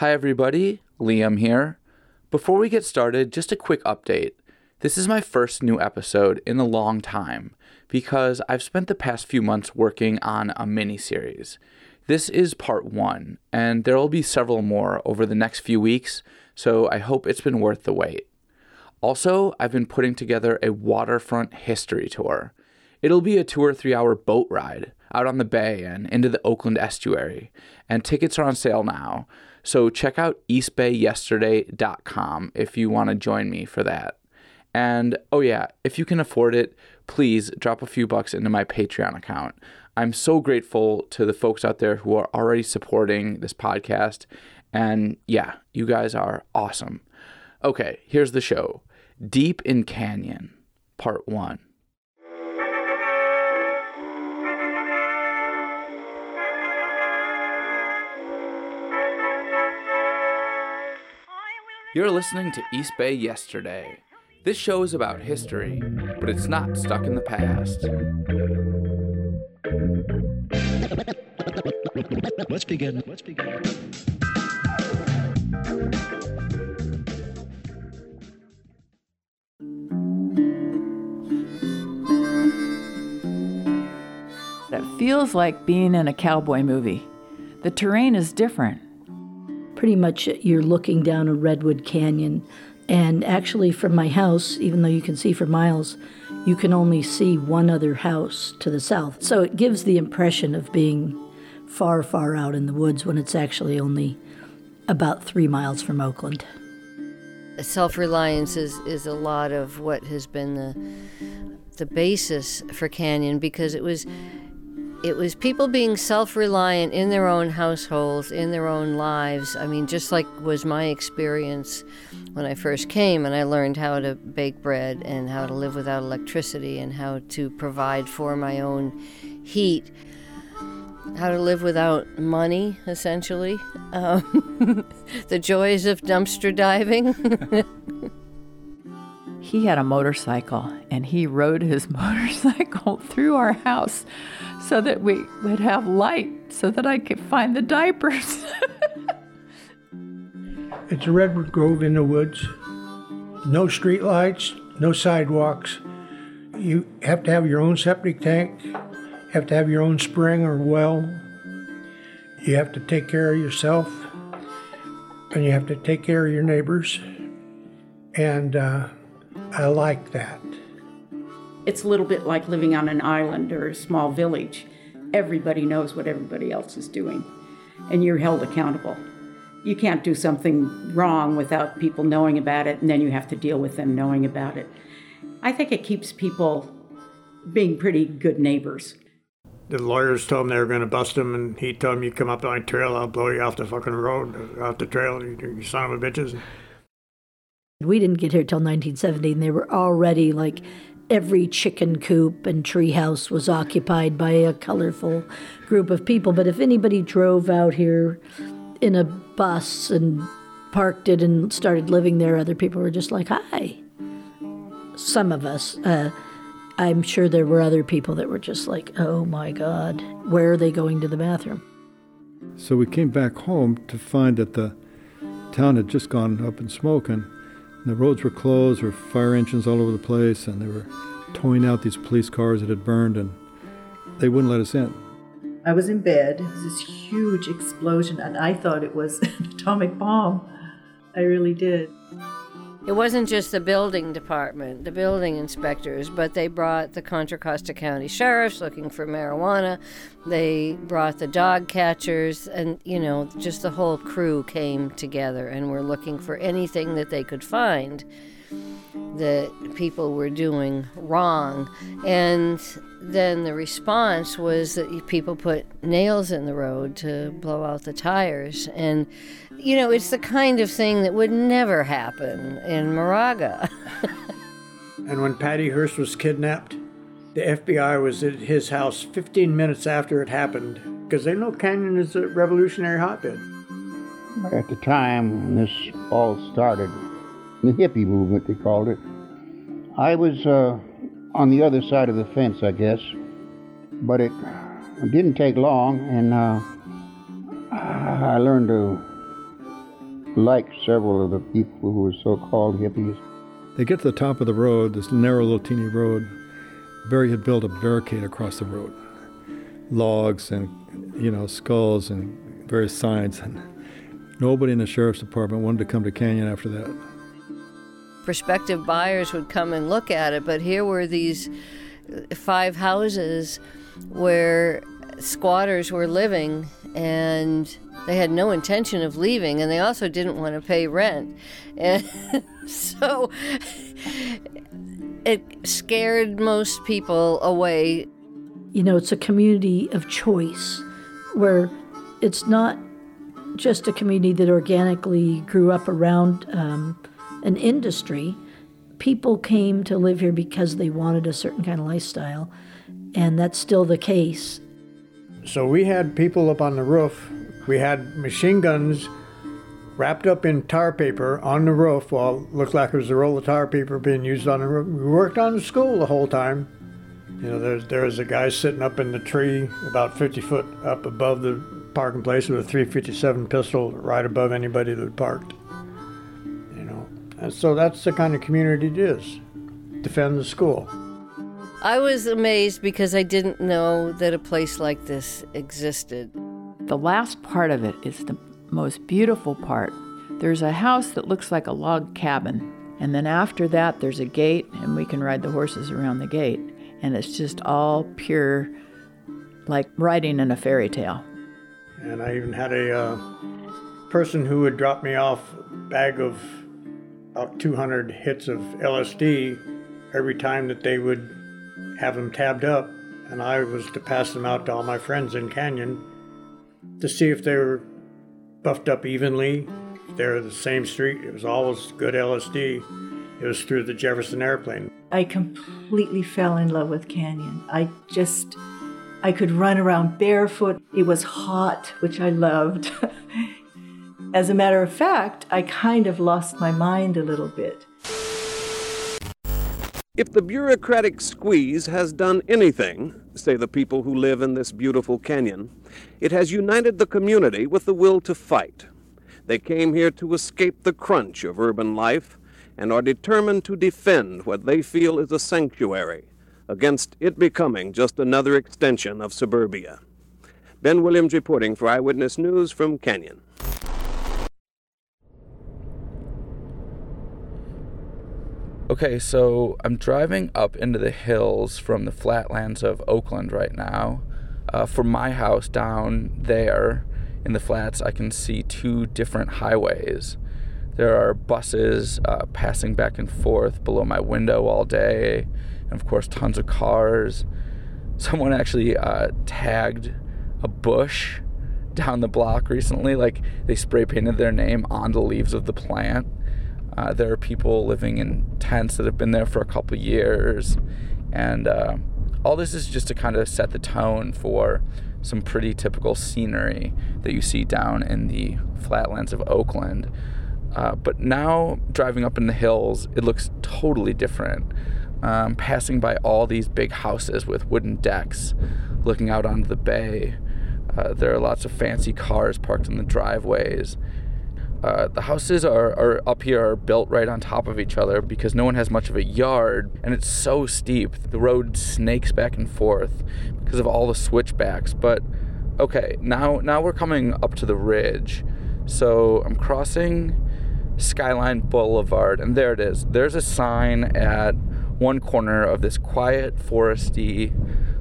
Hi, everybody. Liam here. Before we get started, just a quick update. This is my first new episode in a long time because I've spent the past few months working on a mini series. This is part one, and there will be several more over the next few weeks, so I hope it's been worth the wait. Also, I've been putting together a waterfront history tour. It'll be a two or three hour boat ride out on the bay and into the Oakland estuary, and tickets are on sale now. So check out eastbayyesterday.com if you want to join me for that. And oh, yeah, if you can afford it, please drop a few bucks into my Patreon account. I'm so grateful to the folks out there who are already supporting this podcast. And yeah, you guys are awesome. Okay, here's the show Deep in Canyon, Part 1. You're listening to East Bay Yesterday. This show is about history, but it's not stuck in the past. Let's begin. Let's begin. It feels like being in a cowboy movie. The terrain is different. Pretty much you're looking down a redwood canyon. And actually, from my house, even though you can see for miles, you can only see one other house to the south. So it gives the impression of being far, far out in the woods when it's actually only about three miles from Oakland. Self reliance is, is a lot of what has been the, the basis for Canyon because it was it was people being self-reliant in their own households in their own lives. I mean just like was my experience when i first came and i learned how to bake bread and how to live without electricity and how to provide for my own heat. How to live without money essentially. Um, the joys of dumpster diving He had a motorcycle and he rode his motorcycle through our house so that we would have light so that I could find the diapers. It's a redwood grove in the woods. No street lights, no sidewalks. You have to have your own septic tank, have to have your own spring or well. You have to take care of yourself, and you have to take care of your neighbors. And uh, I like that. It's a little bit like living on an island or a small village. Everybody knows what everybody else is doing, and you're held accountable. You can't do something wrong without people knowing about it, and then you have to deal with them knowing about it. I think it keeps people being pretty good neighbors. The lawyers told him they were going to bust him, and he told him, "You come up on my trail, I'll blow you off the fucking road, off the trail, you, you son of a bitches." We didn't get here till 1970, and they were already like every chicken coop and treehouse was occupied by a colorful group of people. But if anybody drove out here in a bus and parked it and started living there, other people were just like, hi. Some of us. Uh, I'm sure there were other people that were just like, oh my God, where are they going to the bathroom? So we came back home to find that the town had just gone up in smoke and the roads were closed, there were fire engines all over the place, and they were towing out these police cars that had burned, and they wouldn't let us in. I was in bed. It was this huge explosion, and I thought it was an atomic bomb. I really did. It wasn't just the building department, the building inspectors, but they brought the Contra Costa County sheriffs looking for marijuana. They brought the dog catchers, and you know, just the whole crew came together and were looking for anything that they could find that people were doing wrong. And then the response was that people put nails in the road to blow out the tires. And, you know, it's the kind of thing that would never happen in Moraga. and when Patty Hearst was kidnapped, the FBI was at his house 15 minutes after it happened because they know Canyon is a revolutionary hotbed. At the time when this all started, the hippie movement, they called it. I was uh, on the other side of the fence, I guess, but it didn't take long, and uh, I learned to like several of the people who were so called hippies. They get to the top of the road, this narrow little teeny road. Barry had built a barricade across the road. Logs and, you know, skulls and various signs. And nobody in the sheriff's department wanted to come to Canyon after that. Prospective buyers would come and look at it, but here were these five houses where squatters were living and they had no intention of leaving and they also didn't want to pay rent. And so it scared most people away. You know, it's a community of choice where it's not just a community that organically grew up around um, an industry. People came to live here because they wanted a certain kind of lifestyle, and that's still the case. So we had people up on the roof. We had machine guns wrapped up in tar paper on the roof while it looked like it was a roll of tar paper being used on the roof. We worked on the school the whole time. You know, there's there was a guy sitting up in the tree about 50 foot up above the parking place with a 357 pistol right above anybody that parked. You know, and so that's the kind of community it is. Defend the school. I was amazed because I didn't know that a place like this existed. The last part of it is the most beautiful part. There's a house that looks like a log cabin, and then after that, there's a gate, and we can ride the horses around the gate. And it's just all pure, like riding in a fairy tale. And I even had a uh, person who would drop me off a bag of about 200 hits of LSD every time that they would have them tabbed up, and I was to pass them out to all my friends in Canyon to see if they were buffed up evenly, if they're the same street. It was always good LSD. It was through the Jefferson airplane. I completely fell in love with Canyon. I just, I could run around barefoot. It was hot, which I loved. As a matter of fact, I kind of lost my mind a little bit. If the bureaucratic squeeze has done anything, say the people who live in this beautiful canyon, it has united the community with the will to fight. They came here to escape the crunch of urban life and are determined to defend what they feel is a sanctuary against it becoming just another extension of suburbia. Ben Williams reporting for Eyewitness News from Canyon. Okay, so I'm driving up into the hills from the flatlands of Oakland right now. Uh, from my house down there in the flats, I can see two different highways. There are buses uh, passing back and forth below my window all day, and of course, tons of cars. Someone actually uh, tagged a bush down the block recently, like they spray painted their name on the leaves of the plant. Uh, there are people living in tents that have been there for a couple years. And uh, all this is just to kind of set the tone for some pretty typical scenery that you see down in the flatlands of Oakland. Uh, but now, driving up in the hills, it looks totally different. Um, passing by all these big houses with wooden decks looking out onto the bay. Uh, there are lots of fancy cars parked in the driveways. Uh, the houses are, are up here are built right on top of each other because no one has much of a yard and it's so steep. The road snakes back and forth because of all the switchbacks but okay now now we're coming up to the ridge. So i'm crossing skyline boulevard and there it is. There's a sign at one corner of this quiet foresty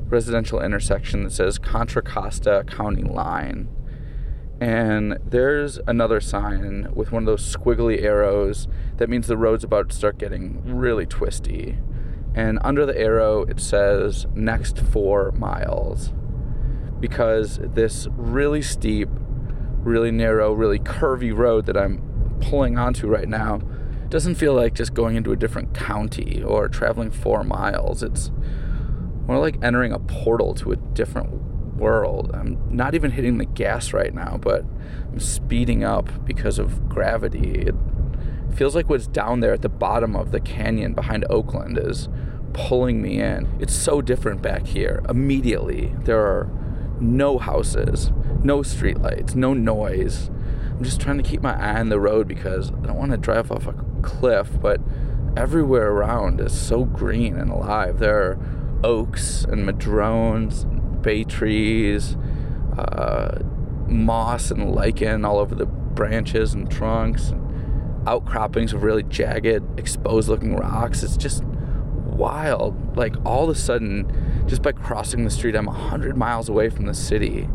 residential intersection that says contra costa county line and there's another sign with one of those squiggly arrows that means the road's about to start getting really twisty. And under the arrow, it says next four miles. Because this really steep, really narrow, really curvy road that I'm pulling onto right now doesn't feel like just going into a different county or traveling four miles. It's more like entering a portal to a different world. I'm not even hitting the gas right now, but I'm speeding up because of gravity. It feels like what's down there at the bottom of the canyon behind Oakland is pulling me in. It's so different back here. Immediately, there are no houses, no streetlights, no noise. I'm just trying to keep my eye on the road because I don't want to drive off a cliff, but everywhere around is so green and alive. There are oaks and madrones, bay trees, uh, moss and lichen all over the branches and trunks, and outcroppings of really jagged, exposed looking rocks. It's just wild. Like all of a sudden, just by crossing the street, I'm 100 miles away from the city.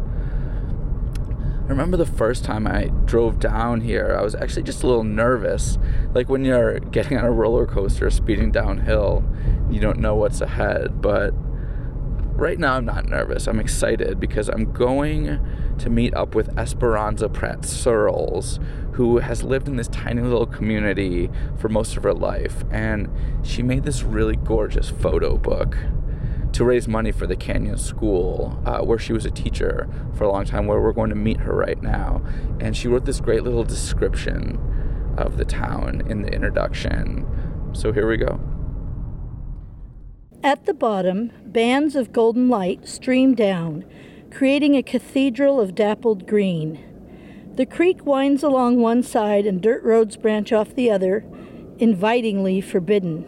I remember the first time I drove down here, I was actually just a little nervous. Like when you're getting on a roller coaster speeding downhill, you don't know what's ahead. But right now, I'm not nervous. I'm excited because I'm going to meet up with Esperanza Pratt Searles, who has lived in this tiny little community for most of her life. And she made this really gorgeous photo book to raise money for the Canyon School, uh, where she was a teacher for a long time, where we're going to meet her right now. And she wrote this great little description of the town in the introduction. So here we go. At the bottom, bands of golden light stream down, creating a cathedral of dappled green. The creek winds along one side and dirt roads branch off the other, invitingly forbidden.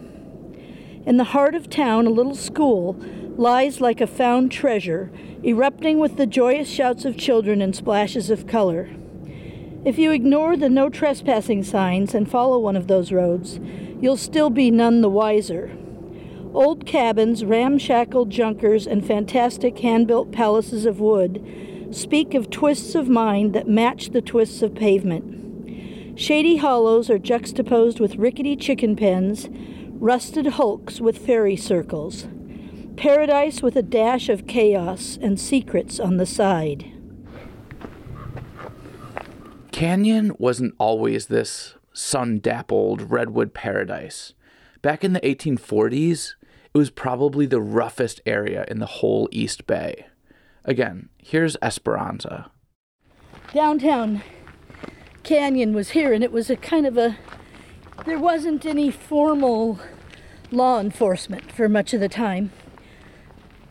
In the heart of town, a little school lies like a found treasure, erupting with the joyous shouts of children and splashes of color. If you ignore the no trespassing signs and follow one of those roads, you'll still be none the wiser. Old cabins, ramshackle junkers, and fantastic hand built palaces of wood speak of twists of mind that match the twists of pavement. Shady hollows are juxtaposed with rickety chicken pens, rusted hulks with fairy circles, paradise with a dash of chaos and secrets on the side. Canyon wasn't always this sun dappled redwood paradise. Back in the 1840s, it was probably the roughest area in the whole East Bay. Again, here's Esperanza. Downtown Canyon was here, and it was a kind of a there wasn't any formal law enforcement for much of the time.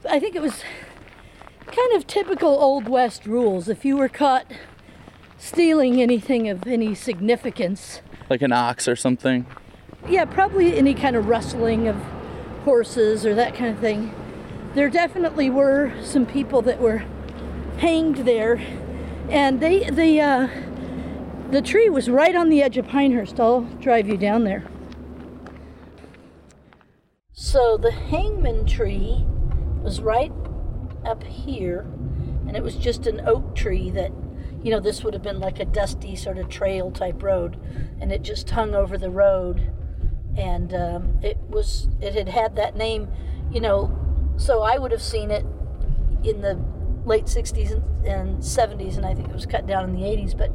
I think it was kind of typical Old West rules. If you were caught stealing anything of any significance, Like an ox or something? Yeah, probably any kind of rustling of horses or that kind of thing. There definitely were some people that were hanged there, and they the uh, the tree was right on the edge of Pinehurst. I'll drive you down there. So the hangman tree was right up here, and it was just an oak tree that, you know, this would have been like a dusty sort of trail type road, and it just hung over the road, and um, it was it had had that name, you know, so I would have seen it in the late 60s and, and 70s, and I think it was cut down in the 80s, but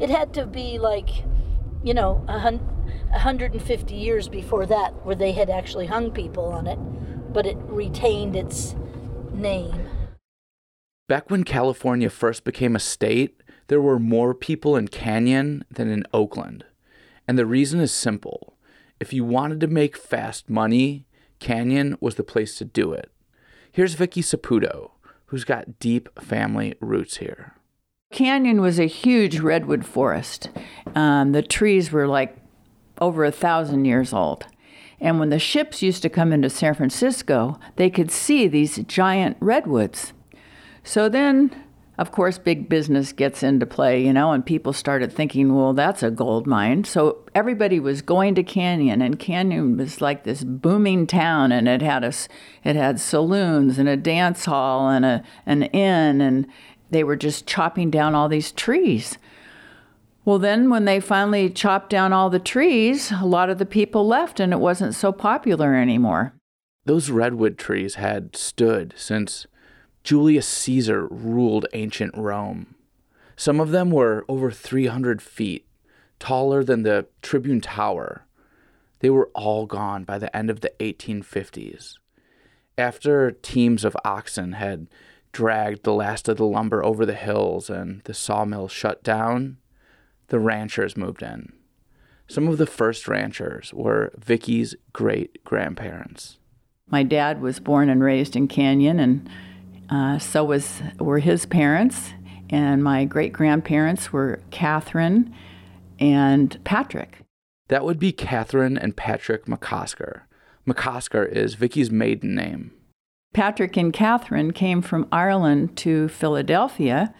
it had to be like, you know, a hun- 150 years before that where they had actually hung people on it, but it retained its name. Back when California first became a state, there were more people in Canyon than in Oakland. And the reason is simple. If you wanted to make fast money, Canyon was the place to do it. Here's Vicky Saputo, who's got deep family roots here. Canyon was a huge redwood forest. Um, the trees were like over a thousand years old. And when the ships used to come into San Francisco, they could see these giant redwoods. So then, of course, big business gets into play, you know, and people started thinking, well, that's a gold mine. So everybody was going to Canyon, and Canyon was like this booming town, and it had a, it had saloons and a dance hall and a an inn, and they were just chopping down all these trees. Well, then when they finally chopped down all the trees, a lot of the people left, and it wasn't so popular anymore. Those redwood trees had stood since Julius Caesar ruled ancient Rome. Some of them were over 300 feet, taller than the Tribune Tower. They were all gone by the end of the 1850s. After teams of oxen had dragged the last of the lumber over the hills and the sawmill shut down, the ranchers moved in. Some of the first ranchers were Vicky's great grandparents. My dad was born and raised in Canyon, and uh, so was were his parents. and my great grandparents were Catherine and Patrick. That would be Catherine and Patrick McCosker. McCosker is Vicky's maiden name. Patrick and Catherine came from Ireland to Philadelphia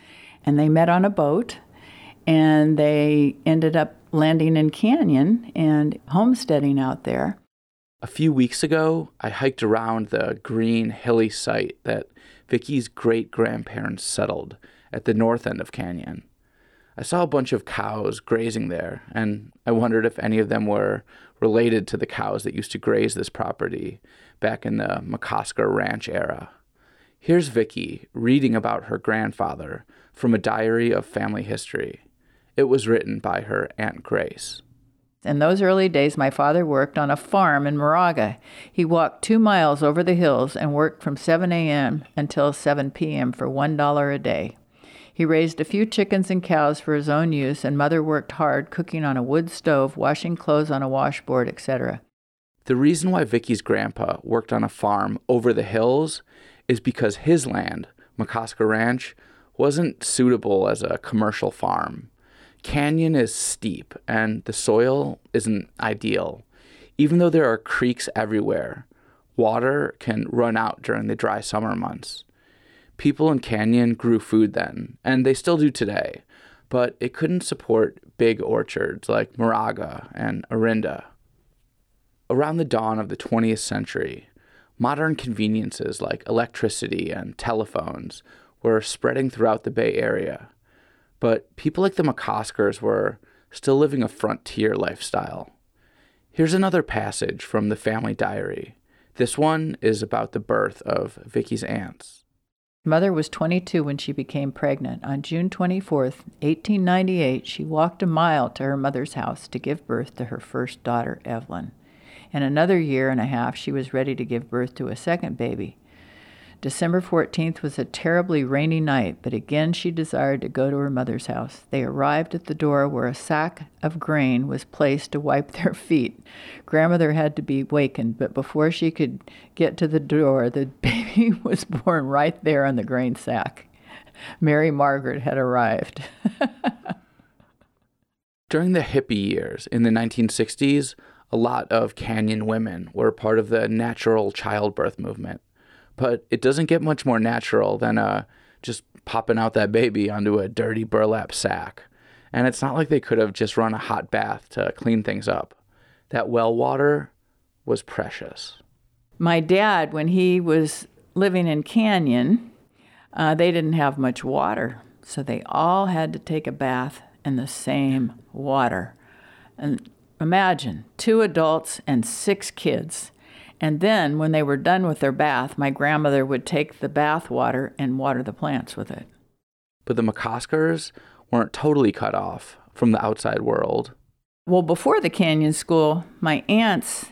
and they met on a boat and they ended up landing in Canyon and homesteading out there. A few weeks ago, I hiked around the green, hilly site that Vicky's great grandparents settled at the north end of Canyon. I saw a bunch of cows grazing there, and I wondered if any of them were related to the cows that used to graze this property back in the McCosker Ranch era. Here's Vicky reading about her grandfather from a diary of family history. It was written by her Aunt Grace. In those early days, my father worked on a farm in Moraga. He walked two miles over the hills and worked from 7 a.m. until 7 p.m. for $1 a day. He raised a few chickens and cows for his own use, and mother worked hard cooking on a wood stove, washing clothes on a washboard, etc. The reason why Vicky's grandpa worked on a farm over the hills is because his land, McCosker Ranch, wasn't suitable as a commercial farm. Canyon is steep and the soil isn't ideal. Even though there are creeks everywhere, water can run out during the dry summer months. People in Canyon grew food then, and they still do today, but it couldn't support big orchards like Moraga and Orinda. Around the dawn of the 20th century, modern conveniences like electricity and telephones were spreading throughout the Bay Area. But people like the McCoskers were still living a frontier lifestyle. Here's another passage from the family diary. This one is about the birth of Vicky's aunts. Mother was 22 when she became pregnant. On June 24, 1898, she walked a mile to her mother's house to give birth to her first daughter, Evelyn. In another year and a half, she was ready to give birth to a second baby. December 14th was a terribly rainy night, but again she desired to go to her mother's house. They arrived at the door where a sack of grain was placed to wipe their feet. Grandmother had to be wakened, but before she could get to the door, the baby was born right there on the grain sack. Mary Margaret had arrived. During the hippie years in the 1960s, a lot of canyon women were part of the natural childbirth movement but it doesn't get much more natural than uh, just popping out that baby onto a dirty burlap sack. And it's not like they could have just run a hot bath to clean things up. That well water was precious. My dad, when he was living in Canyon, uh, they didn't have much water, so they all had to take a bath in the same water. And imagine two adults and six kids and then, when they were done with their bath, my grandmother would take the bath water and water the plants with it. But the McCoskers weren't totally cut off from the outside world. Well, before the Canyon School, my aunts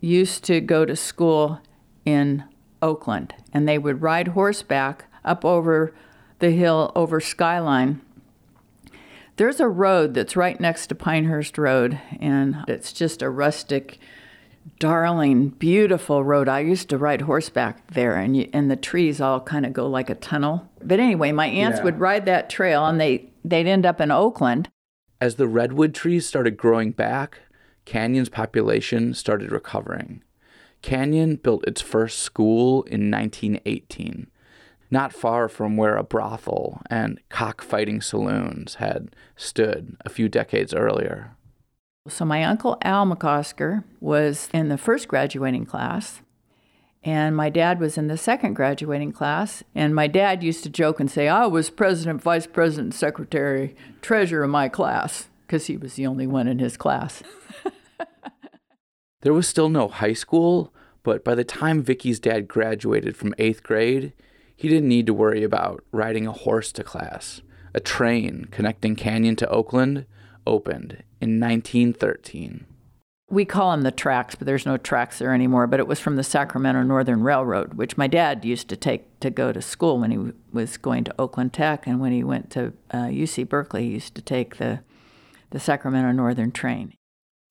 used to go to school in Oakland, and they would ride horseback up over the hill over Skyline. There's a road that's right next to Pinehurst Road, and it's just a rustic darling, beautiful road. I used to ride horseback there, and you, and the trees all kind of go like a tunnel. But anyway, my aunts yeah. would ride that trail, and they they'd end up in Oakland. As the redwood trees started growing back, Canyon's population started recovering. Canyon built its first school in 1918, not far from where a brothel and cockfighting saloons had stood a few decades earlier. So my uncle Al McCosker was in the first graduating class, and my dad was in the second graduating class. And my dad used to joke and say, I was president, vice president, secretary, treasurer of my class, because he was the only one in his class. there was still no high school, but by the time Vicky's dad graduated from eighth grade, he didn't need to worry about riding a horse to class. A train connecting Canyon to Oakland opened in 1913. We call them the tracks, but there's no tracks there anymore. But it was from the Sacramento Northern Railroad, which my dad used to take to go to school when he was going to Oakland Tech, and when he went to uh, UC Berkeley, he used to take the the Sacramento Northern train.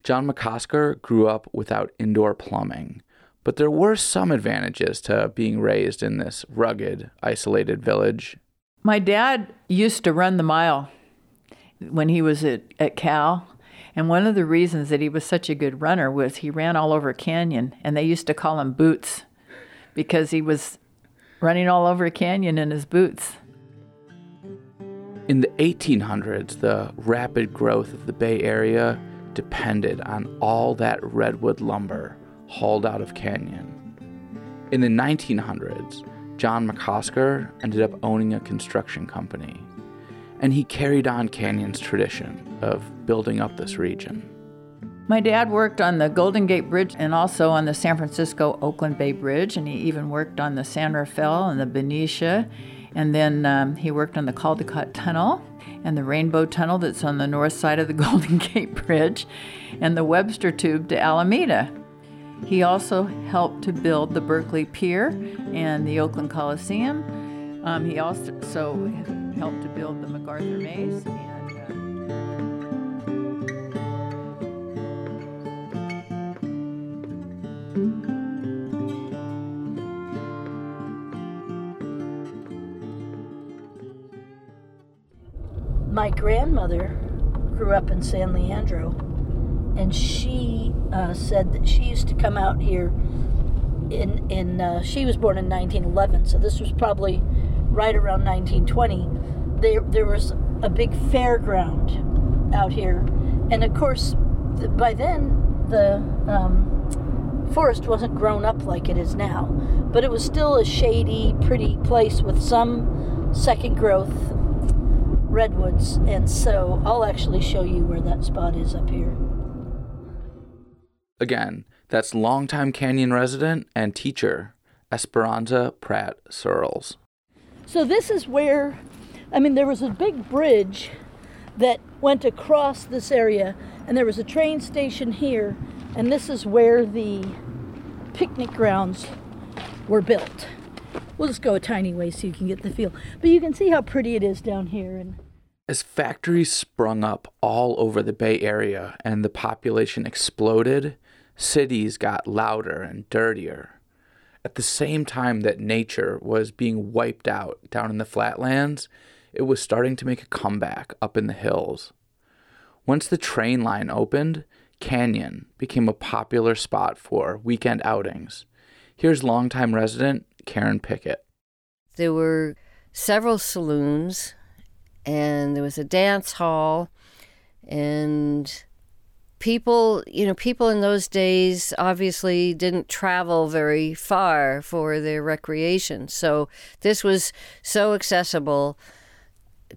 John McCosker grew up without indoor plumbing, but there were some advantages to being raised in this rugged, isolated village. My dad used to run the mile when he was at, at Cal. And one of the reasons that he was such a good runner was he ran all over Canyon, and they used to call him Boots because he was running all over Canyon in his boots. In the 1800s, the rapid growth of the Bay Area depended on all that redwood lumber hauled out of Canyon. In the 1900s, John McCosker ended up owning a construction company, and he carried on Canyon's tradition of building up this region. My dad worked on the Golden Gate Bridge and also on the San Francisco Oakland Bay Bridge, and he even worked on the San Rafael and the Benicia. And then um, he worked on the Caldecott Tunnel and the Rainbow Tunnel that's on the north side of the Golden Gate Bridge and the Webster Tube to Alameda. He also helped to build the Berkeley Pier and the Oakland Coliseum. Um, he also helped to build the MacArthur Maze. Uh, My grandmother grew up in San Leandro, and she uh, said that she used to come out here. In in uh, she was born in 1911, so this was probably right around 1920. There there was a big fairground out here, and of course, by then the um, forest wasn't grown up like it is now, but it was still a shady, pretty place with some second growth redwoods. And so I'll actually show you where that spot is up here. Again, that's longtime Canyon resident and teacher Esperanza Pratt Searles. So this is where, I mean, there was a big bridge that went across this area, and there was a train station here, and this is where the picnic grounds were built. We'll just go a tiny way so you can get the feel. But you can see how pretty it is down here. And As factories sprung up all over the Bay Area and the population exploded, cities got louder and dirtier. At the same time that nature was being wiped out down in the flatlands, it was starting to make a comeback up in the hills. Once the train line opened, Canyon became a popular spot for weekend outings. Here's longtime resident Karen Pickett. There were several saloons, and there was a dance hall, and people, you know, people in those days obviously didn't travel very far for their recreation. So this was so accessible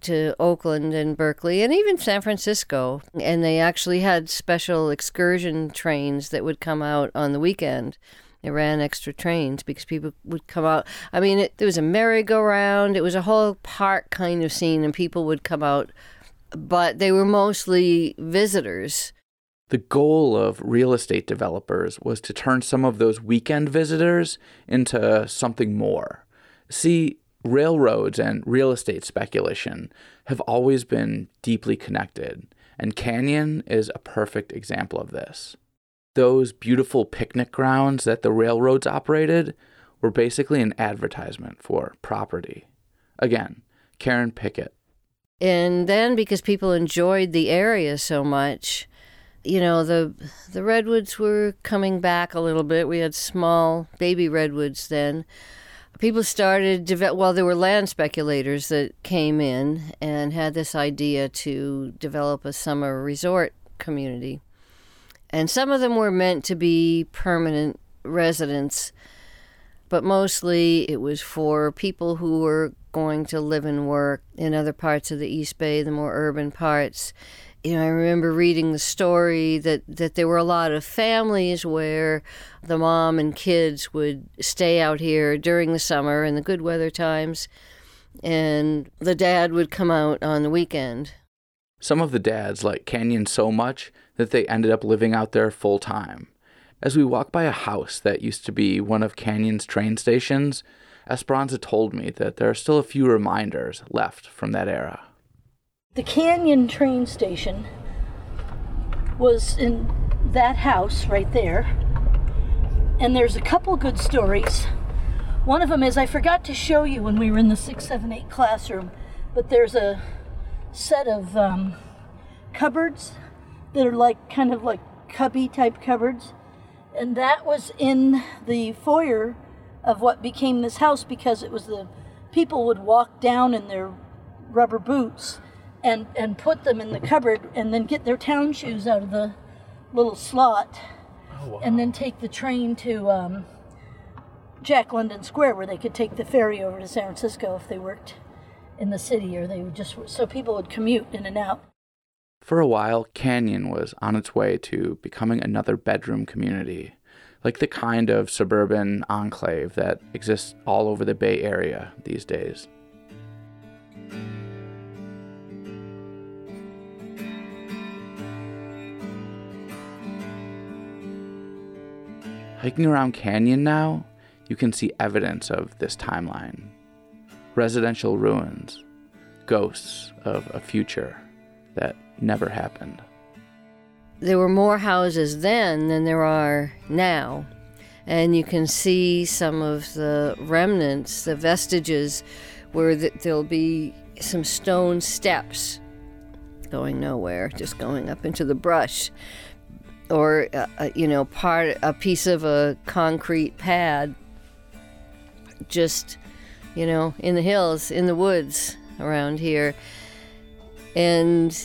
to Oakland and Berkeley and even San Francisco. And they actually had special excursion trains that would come out on the weekend. They ran extra trains because people would come out. I mean, it, there was a merry-go-round. It was a whole park kind of scene, and people would come out. But they were mostly visitors. The goal of real estate developers was to turn some of those weekend visitors into something more. See, railroads and real estate speculation have always been deeply connected, and Canyon is a perfect example of this. Those beautiful picnic grounds that the railroads operated were basically an advertisement for property. Again, Karen Pickett. And then because people enjoyed the area so much, you know, the the redwoods were coming back a little bit. We had small baby redwoods then. People started develop well there were land speculators that came in and had this idea to develop a summer resort community. And some of them were meant to be permanent residents, but mostly it was for people who were going to live and work in other parts of the East Bay, the more urban parts. You know, I remember reading the story that, that there were a lot of families where the mom and kids would stay out here during the summer and the good weather times, and the dad would come out on the weekend. Some of the dads like Canyon so much that they ended up living out there full time. As we walk by a house that used to be one of Canyon's train stations, Esperanza told me that there are still a few reminders left from that era. The Canyon train station was in that house right there. And there's a couple good stories. One of them is I forgot to show you when we were in the 678 classroom. but there's a set of um, cupboards that are like kind of like cubby type cupboards. And that was in the foyer of what became this house because it was the people would walk down in their rubber boots and, and put them in the cupboard and then get their town shoes out of the little slot and then take the train to um, Jack London Square where they could take the ferry over to San Francisco if they worked in the city or they would just so people would commute in and out. For a while, Canyon was on its way to becoming another bedroom community, like the kind of suburban enclave that exists all over the Bay Area these days. Hiking around Canyon now, you can see evidence of this timeline residential ruins, ghosts of a future that never happened. There were more houses then than there are now. And you can see some of the remnants, the vestiges, where th- there'll be some stone steps going nowhere, just going up into the brush. Or, uh, you know, part, a piece of a concrete pad just, you know, in the hills, in the woods around here. And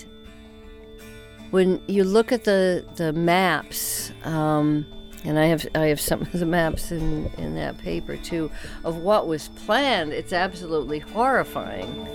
when you look at the the maps, um, and I have I have some of the maps in in that paper too of what was planned. It's absolutely horrifying.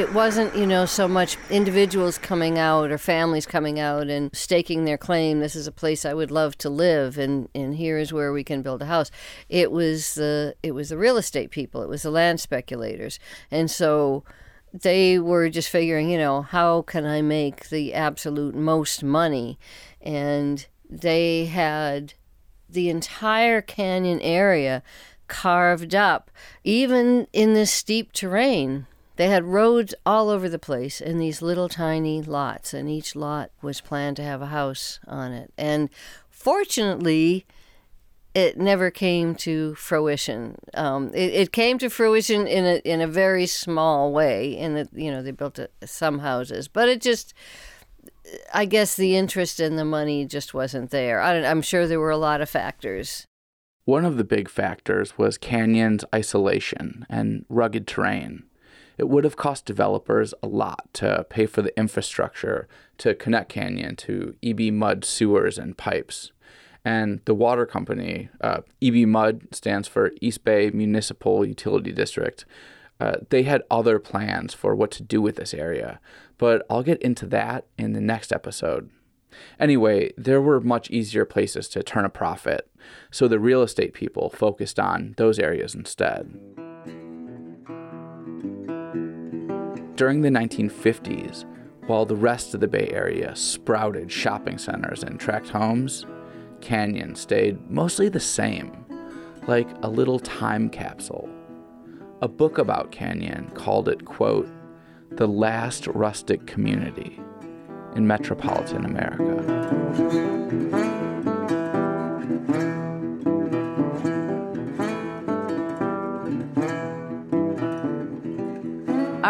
It wasn't, you know, so much individuals coming out or families coming out and staking their claim. This is a place I would love to live, and and here is where we can build a house. It was the it was the real estate people. It was the land speculators, and so they were just figuring, you know, how can I make the absolute most money, and they had the entire canyon area carved up, even in this steep terrain they had roads all over the place in these little tiny lots, and each lot was planned to have a house on it. And fortunately, it never came to fruition. Um, it, it, came to fruition in a in a very small way. In that you know they built a, some houses, but it just. I guess the interest and the money just wasn't there. I am sure there were a lot of factors. One of the big factors was Canyon's isolation and rugged terrain it would have cost developers a lot to pay for the infrastructure to connect Canyon to EB Mud sewers and pipes. And the water company, uh, EB Mud stands for East Bay Municipal Utility District. Uh, they had other plans for what to do with this area, but I'll get into that in the next episode. Anyway, there were much easier places to turn a profit, so the real estate people focused on those areas instead. During the 1950s, while the rest of the Bay Area sprouted shopping centers and tract homes, Canyon stayed mostly the same, like a little time capsule. A book about Canyon called it, quote, the last rustic community in metropolitan America.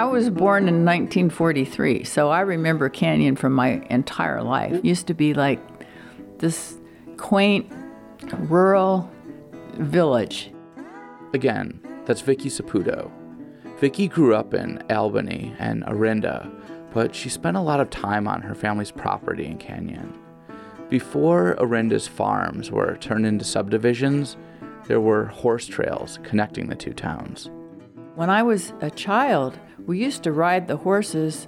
I was born in 1943, so I remember Canyon from my entire life. It used to be like this quaint, rural village. Again, that's Vicky Saputo. Vicky grew up in Albany and Orinda, but she spent a lot of time on her family's property in Canyon. Before Orinda's farms were turned into subdivisions, there were horse trails connecting the two towns. When I was a child, we used to ride the horses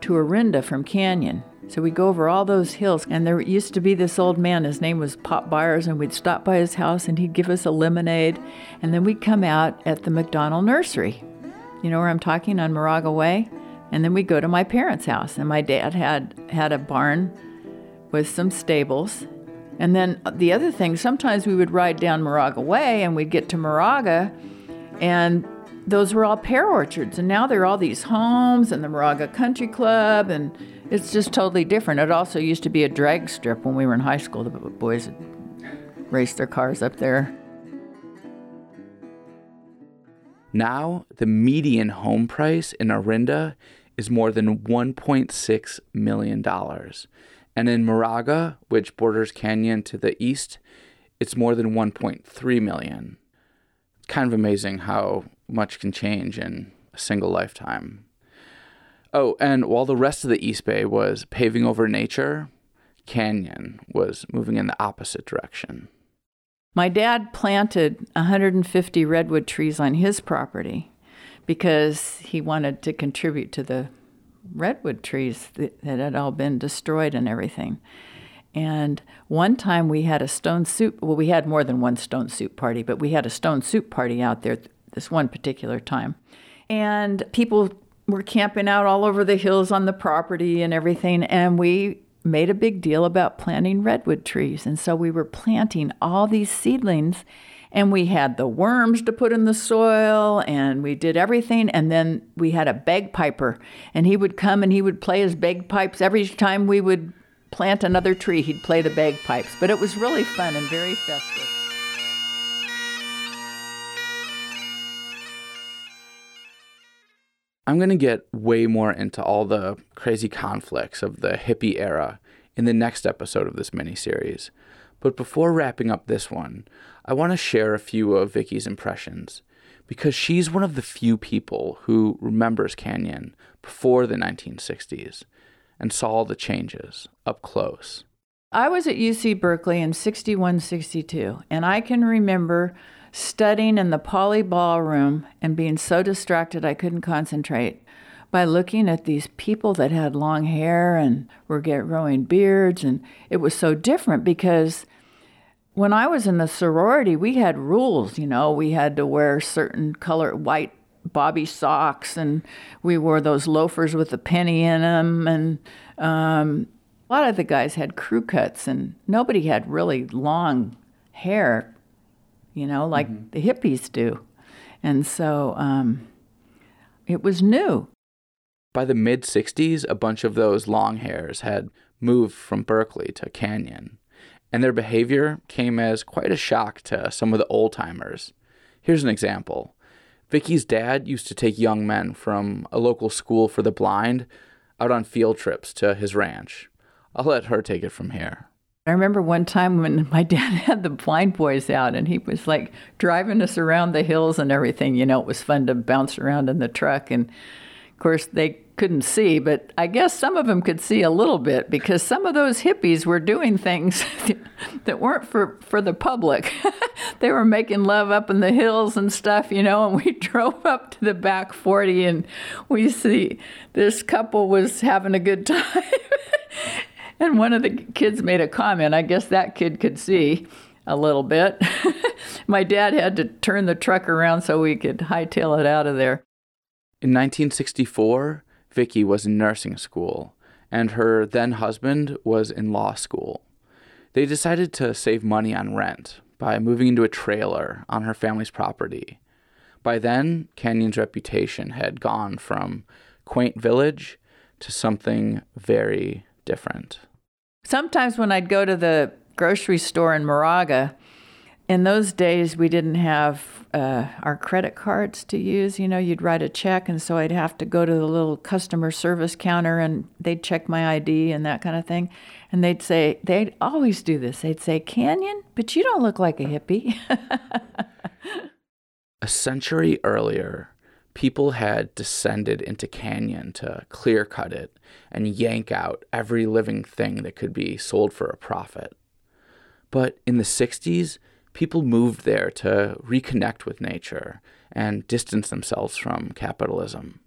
to Orinda from Canyon. So we'd go over all those hills, and there used to be this old man. His name was Pop Byers, and we'd stop by his house, and he'd give us a lemonade, and then we'd come out at the McDonald Nursery. You know where I'm talking on Moraga Way, and then we'd go to my parents' house, and my dad had had a barn with some stables, and then uh, the other thing, sometimes we would ride down Moraga Way, and we'd get to Moraga, and those were all pear orchards, and now there are all these homes and the Moraga Country Club, and It's just totally different. It also used to be a drag strip when we were in high school. The boys would race their cars up there. Now, the median home price in Orinda is more than $1.6 million. And in Moraga, which borders Canyon to the east, it's more than 1.3 million. Kind of amazing how much can change in a single lifetime. Oh, and while the rest of the East Bay was paving over nature, Canyon was moving in the opposite direction. My dad planted 150 redwood trees on his property because he wanted to contribute to the redwood trees that, had all been destroyed and everything. And one time we had a stone soup, well, we had more than one stone soup party, but we had a stone soup party out there this one particular time. And people were camping out all over the hills on the property and everything. And we made a big deal about planting redwood trees. And so we were planting all these seedlings and we had the worms to put in the soil and we did everything and then we had a bagpiper and he would come and he would play his bagpipes every time we would plant another tree he'd play the bagpipes but it was really fun and very festive I'm going to get way more into all the crazy conflicts of the hippie era in the next episode of this miniseries. But before wrapping up this one, I want to share a few of Vicky's impressions because she's one of the few people who remembers Canyon before the 1960s and saw the changes up close. I was at UC Berkeley in 61 62, and I can remember studying in the Pauley Ballroom and being so distracted I couldn't concentrate by looking at these people that had long hair and were growing beards. And it was so different because when I was in the sorority we had rules, you know, we had to wear certain color white bobby socks and we wore those loafers with a penny in them and um, a lot of the guys had crew cuts and nobody had really long hair you know, like mm-hmm. the hippies do. And so um, it was new. By the mid 60s, a bunch of those long hairs had moved from Berkeley to Canyon, and their behavior came as quite a shock to some of the old timers. Here's an example Vicky's dad used to take young men from a local school for the blind out on field trips to his ranch. I'll let her take it from here. I remember one time when my dad had the blind boys out and he was like driving us around the hills and everything. You know, it was fun to bounce around in the truck. And of course, they couldn't see, but I guess some of them could see a little bit because some of those hippies were doing things that weren't for, for the public. they were making love up in the hills and stuff, you know, and we drove up to the back 40 and we see this couple was having a good time. And one of the kids made a comment. I guess that kid could see a little bit. My dad had to turn the truck around so we could hightail it out of there. In 1964, Vicky was in nursing school, and her then husband was in law school. They decided to save money on rent by moving into a trailer on her family's property. By then, Canyon's reputation had gone from quaint village to something very different. Sometimes when I'd go to the grocery store in Moraga, in those days we didn't have uh, our credit cards to use. You know, you'd write a check, and so I'd have to go to the little customer service counter and they'd check my ID and that kind of thing. And they'd say, they'd always do this. They'd say, Canyon, but you don't look like a hippie. a century earlier, people had descended into Canyon to clear cut it and yank out every living thing that could be sold for a profit. But in the 60s, people moved there to reconnect with nature and distance themselves from capitalism.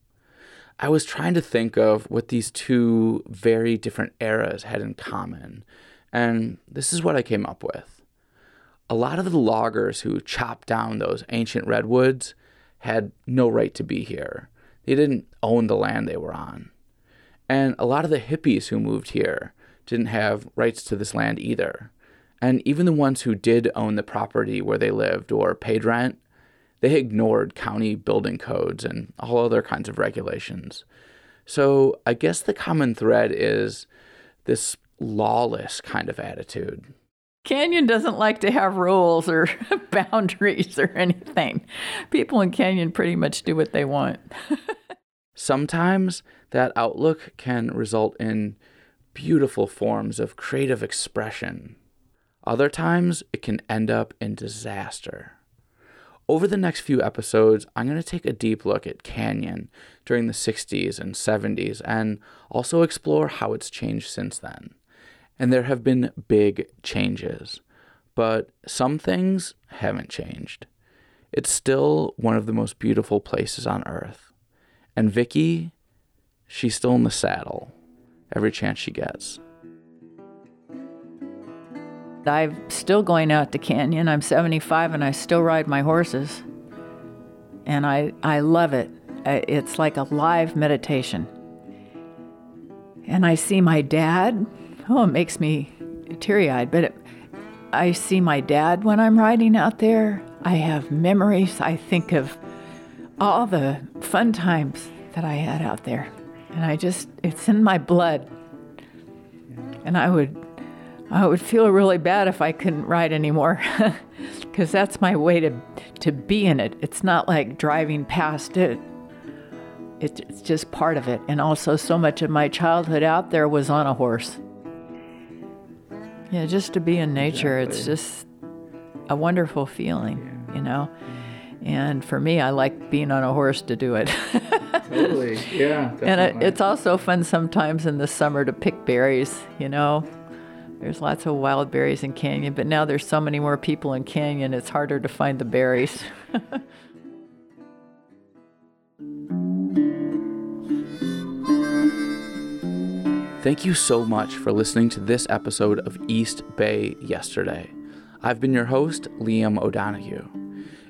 I was trying to think of what these two very different eras had in common, and this is what I came up with. A lot of the loggers who chopped down those ancient redwoods had no right to be here. They didn't own the land they were on. And a lot of the hippies who moved here didn't have rights to this land either. And even the ones who did own the property where they lived or paid rent, they ignored county building codes and all other kinds of regulations. So I guess the common thread is this lawless kind of attitude. Canyon doesn't like to have rules or boundaries or anything. People in Canyon pretty much do what they want. Sometimes that outlook can result in beautiful forms of creative expression. Other times it can end up in disaster. Over the next few episodes, I'm going to take a deep look at Canyon during the 60s and 70s and also explore how it's changed since then. And there have been big changes, but some things haven't changed. It's still one of the most beautiful places on earth. And Vicky, she's still in the saddle every chance she gets. I'm still going out to Canyon. I'm 75 and I still ride my horses. And I, I love it. It's like a live meditation. And I see my dad. Oh, it makes me teary eyed. But it, I see my dad when I'm riding out there. I have memories. I think of all the fun times that I had out there. And I just, it's in my blood. And I would I would feel really bad if I couldn't ride anymore because that's my way to, to be in it. It's not like driving past it, it's just part of it. And also, so much of my childhood out there was on a horse. Yeah, just to be in nature, exactly. it's just a wonderful feeling, you know? And for me, I like being on a horse to do it. totally, yeah. Definitely. And it, it's also fun sometimes in the summer to pick berries, you know? There's lots of wild berries in Canyon, but now there's so many more people in Canyon, it's harder to find the berries. Thank you so much for listening to this episode of East Bay Yesterday. I've been your host, Liam O'Donoghue.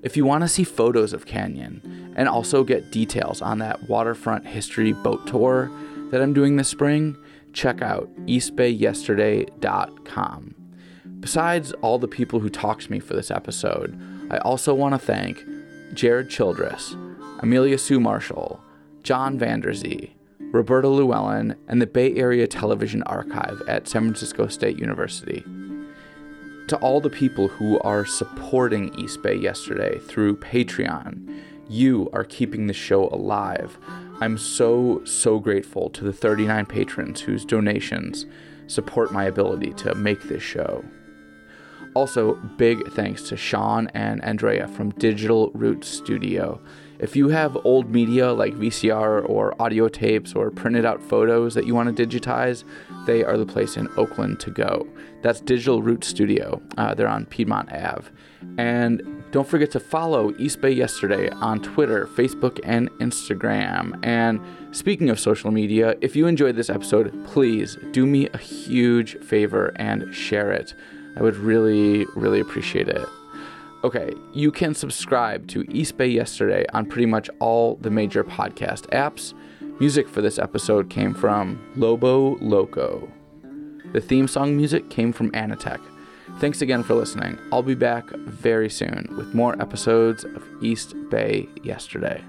If you want to see photos of Canyon and also get details on that waterfront history boat tour that I'm doing this spring, check out eastbayyesterday.com. Besides all the people who talked to me for this episode, I also want to thank Jared Childress, Amelia Sue Marshall, John Vanderzee, Roberta Llewellyn, and the Bay Area Television Archive at San Francisco State University. To all the people who are supporting East Bay yesterday through Patreon, you are keeping the show alive I'm so, so grateful to the 39 patrons whose donations support my ability to make this show. Also, big thanks to Sean and Andrea from Digital Root Studio. If you have old media like VCR or audio tapes or printed out photos that you want to digitize, they are the place in Oakland to go. That's Digital Root Studio. Uh, they're on Piedmont Ave. And don't forget to follow East Bay Yesterday on Twitter, Facebook, and Instagram. And speaking of social media, if you enjoyed this episode, please do me a huge favor and share it. I would really, really appreciate it. Okay, you can subscribe to East Bay Yesterday on pretty much all the major podcast apps. Music for this episode came from Lobo Loco. The theme song music came from Anatech. Thanks again for listening. I'll be back very soon with more episodes of East Bay Yesterday.